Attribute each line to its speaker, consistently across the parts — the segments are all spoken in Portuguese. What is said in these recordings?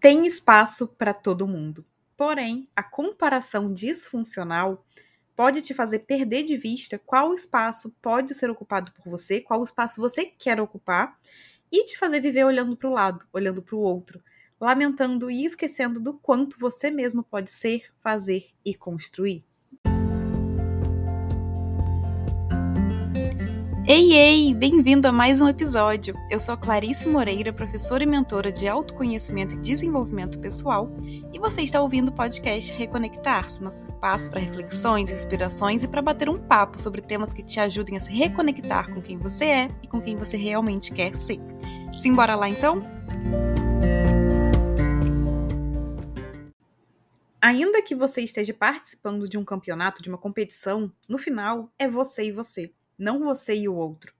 Speaker 1: tem espaço para todo mundo. Porém, a comparação disfuncional pode te fazer perder de vista qual espaço pode ser ocupado por você, qual espaço você quer ocupar, e te fazer viver olhando para o lado, olhando para o outro, lamentando e esquecendo do quanto você mesmo pode ser, fazer e construir. Ei, ei! Bem-vindo a mais um episódio. Eu sou Clarice Moreira, professora e mentora de autoconhecimento e desenvolvimento pessoal, e você está ouvindo o podcast Reconectar-se, nosso espaço para reflexões, inspirações e para bater um papo sobre temas que te ajudem a se reconectar com quem você é e com quem você realmente quer ser. Simbora lá então? Ainda que você esteja participando de um campeonato, de uma competição, no final é você e você não você e o outro.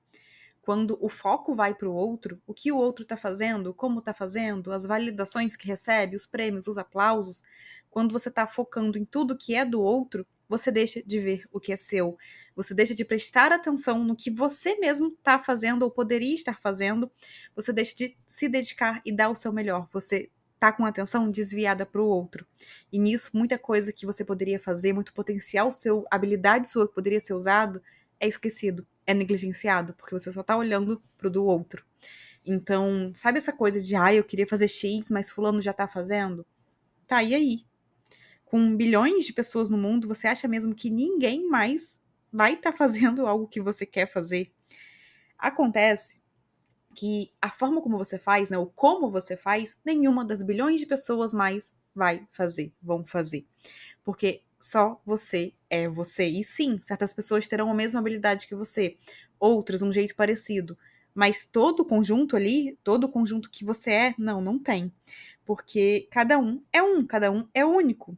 Speaker 1: Quando o foco vai para o outro, o que o outro está fazendo, como está fazendo, as validações que recebe, os prêmios, os aplausos, quando você está focando em tudo que é do outro, você deixa de ver o que é seu. Você deixa de prestar atenção no que você mesmo está fazendo ou poderia estar fazendo. Você deixa de se dedicar e dar o seu melhor. Você tá com a atenção desviada para o outro. E nisso, muita coisa que você poderia fazer, muito potencial seu, habilidade sua que poderia ser usado, é esquecido, é negligenciado, porque você só tá olhando pro do outro. Então, sabe essa coisa de, ah, eu queria fazer X, mas fulano já tá fazendo? Tá, e aí? Com bilhões de pessoas no mundo, você acha mesmo que ninguém mais vai estar tá fazendo algo que você quer fazer? Acontece que a forma como você faz, né, o como você faz, nenhuma das bilhões de pessoas mais vai fazer, vão fazer. Porque só você é você. E sim, certas pessoas terão a mesma habilidade que você, outras um jeito parecido. Mas todo o conjunto ali, todo o conjunto que você é, não, não tem. Porque cada um é um, cada um é único.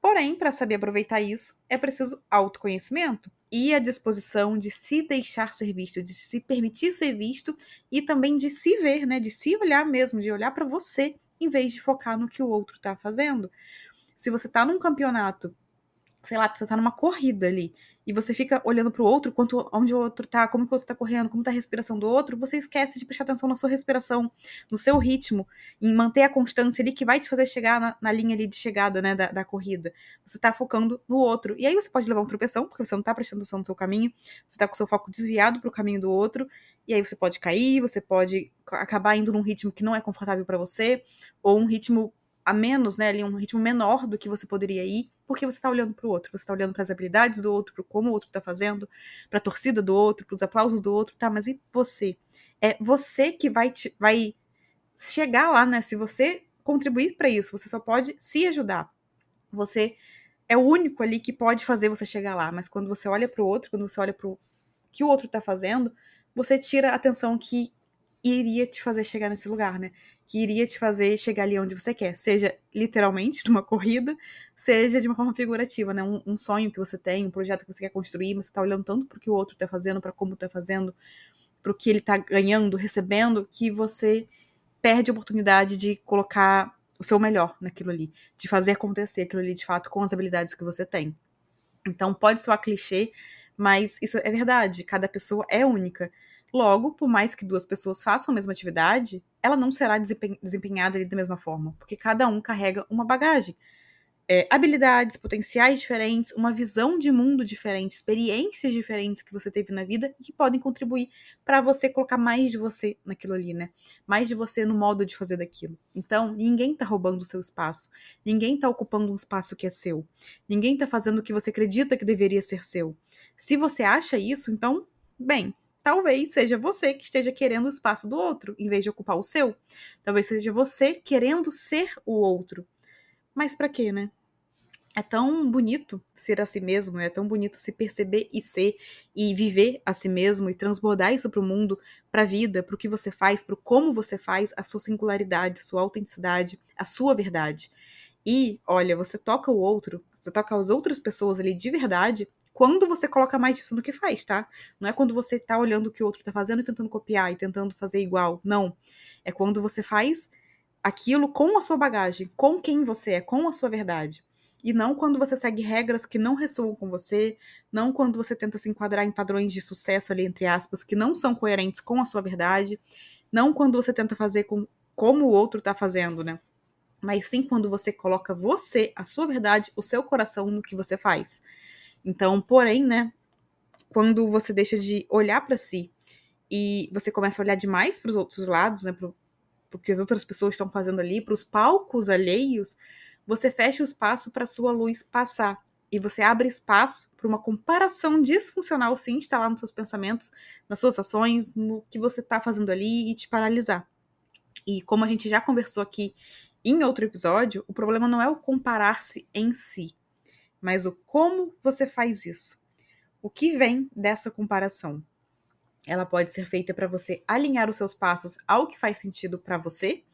Speaker 1: Porém, para saber aproveitar isso, é preciso autoconhecimento e a disposição de se deixar ser visto, de se permitir ser visto e também de se ver, né, de se olhar mesmo, de olhar para você em vez de focar no que o outro está fazendo. Se você está num campeonato sei lá, você tá numa corrida ali, e você fica olhando pro outro, quanto, onde o outro tá, como que o outro tá correndo, como tá a respiração do outro, você esquece de prestar atenção na sua respiração, no seu ritmo, em manter a constância ali que vai te fazer chegar na, na linha ali de chegada, né, da, da, corrida. Você tá focando no outro. E aí você pode levar um tropeção, porque você não tá prestando atenção no seu caminho, você tá com o seu foco desviado pro caminho do outro, e aí você pode cair, você pode acabar indo num ritmo que não é confortável para você, ou um ritmo a menos, né, ali um ritmo menor do que você poderia ir, porque você está olhando para o outro, você está olhando para as habilidades do outro, para como o outro está fazendo, para a torcida do outro, para os aplausos do outro, tá? Mas e você? É você que vai te, vai chegar lá, né? Se você contribuir para isso, você só pode se ajudar. Você é o único ali que pode fazer você chegar lá, mas quando você olha para o outro, quando você olha para o que o outro está fazendo, você tira a atenção que iria te fazer chegar nesse lugar, né? Que iria te fazer chegar ali onde você quer, seja literalmente numa corrida, seja de uma forma figurativa, né? Um, um sonho que você tem, um projeto que você quer construir, mas você tá olhando tanto pro que o outro tá fazendo, para como tá fazendo, pro que ele tá ganhando, recebendo, que você perde a oportunidade de colocar o seu melhor naquilo ali, de fazer acontecer aquilo ali de fato com as habilidades que você tem. Então pode soar clichê, mas isso é verdade, cada pessoa é única. Logo, por mais que duas pessoas façam a mesma atividade, ela não será desempenhada da mesma forma, porque cada um carrega uma bagagem. É, habilidades, potenciais diferentes, uma visão de mundo diferente, experiências diferentes que você teve na vida e que podem contribuir para você colocar mais de você naquilo ali, né? Mais de você no modo de fazer daquilo. Então, ninguém tá roubando o seu espaço. Ninguém tá ocupando um espaço que é seu. Ninguém tá fazendo o que você acredita que deveria ser seu. Se você acha isso, então, bem, Talvez seja você que esteja querendo o espaço do outro, em vez de ocupar o seu. Talvez seja você querendo ser o outro. Mas para quê, né? É tão bonito ser a si mesmo, é tão bonito se perceber e ser e viver a si mesmo e transbordar isso para o mundo, para a vida, para o que você faz, para como você faz, a sua singularidade, a sua autenticidade, a sua verdade. E, olha, você toca o outro, você toca as outras pessoas ali de verdade, quando você coloca mais disso no que faz, tá? Não é quando você tá olhando o que o outro tá fazendo e tentando copiar e tentando fazer igual. Não. É quando você faz aquilo com a sua bagagem, com quem você é, com a sua verdade. E não quando você segue regras que não ressoam com você, não quando você tenta se enquadrar em padrões de sucesso ali, entre aspas, que não são coerentes com a sua verdade, não quando você tenta fazer com como o outro tá fazendo, né? mas sim quando você coloca você, a sua verdade, o seu coração no que você faz. Então, porém, né, quando você deixa de olhar para si e você começa a olhar demais para os outros lados, né, pro, pro que as outras pessoas estão fazendo ali, para os palcos alheios, você fecha o espaço para sua luz passar e você abre espaço para uma comparação disfuncional se instalar nos seus pensamentos, nas suas ações, no que você está fazendo ali e te paralisar. E como a gente já conversou aqui em outro episódio, o problema não é o comparar-se em si, mas o como você faz isso. O que vem dessa comparação? Ela pode ser feita para você alinhar os seus passos ao que faz sentido para você,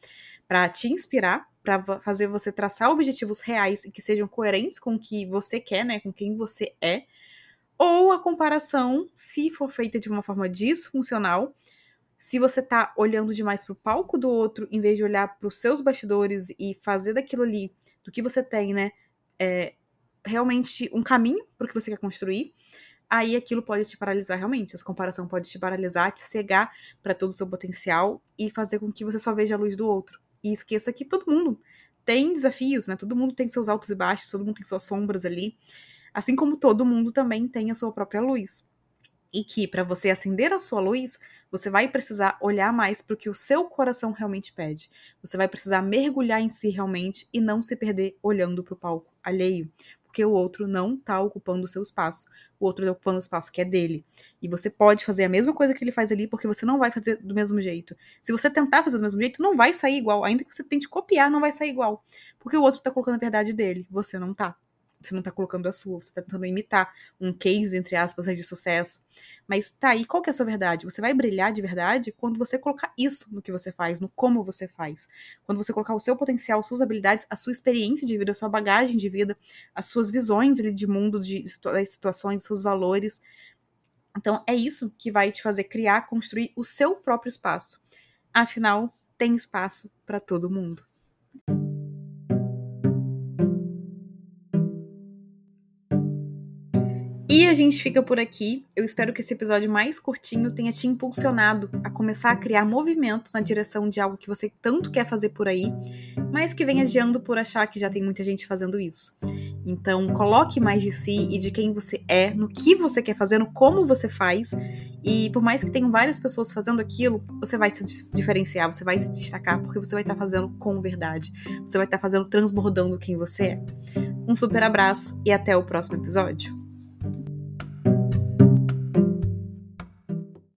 Speaker 1: para te inspirar, para fazer você traçar objetivos reais e que sejam coerentes com o que você quer, né, com quem você é, ou a comparação, se for feita de uma forma disfuncional, se você tá olhando demais pro palco do outro, em vez de olhar para os seus bastidores e fazer daquilo ali, do que você tem, né, é, realmente um caminho para o que você quer construir, aí aquilo pode te paralisar realmente. Essa comparação pode te paralisar, te cegar para todo o seu potencial e fazer com que você só veja a luz do outro. E esqueça que todo mundo tem desafios, né? Todo mundo tem seus altos e baixos, todo mundo tem suas sombras ali. Assim como todo mundo também tem a sua própria luz. E que para você acender a sua luz, você vai precisar olhar mais para o que o seu coração realmente pede. Você vai precisar mergulhar em si realmente e não se perder olhando para o palco alheio porque o outro não está ocupando o seu espaço. O outro está ocupando o espaço que é dele. E você pode fazer a mesma coisa que ele faz ali, porque você não vai fazer do mesmo jeito. Se você tentar fazer do mesmo jeito, não vai sair igual. Ainda que você tente copiar, não vai sair igual. Porque o outro está colocando a verdade dele, você não está. Você não tá colocando a sua, você tá tentando imitar um case, entre aspas, de sucesso. Mas tá aí, qual que é a sua verdade? Você vai brilhar de verdade quando você colocar isso no que você faz, no como você faz. Quando você colocar o seu potencial, suas habilidades, a sua experiência de vida, a sua bagagem de vida, as suas visões ali, de mundo, de situações, seus valores. Então, é isso que vai te fazer criar, construir o seu próprio espaço. Afinal, tem espaço para todo mundo. Gente fica por aqui. Eu espero que esse episódio mais curtinho tenha te impulsionado a começar a criar movimento na direção de algo que você tanto quer fazer por aí, mas que vem adiando por achar que já tem muita gente fazendo isso. Então, coloque mais de si e de quem você é, no que você quer fazer, no como você faz. E por mais que tenham várias pessoas fazendo aquilo, você vai se diferenciar, você vai se destacar, porque você vai estar fazendo com verdade. Você vai estar fazendo transbordando quem você é. Um super abraço e até o próximo episódio.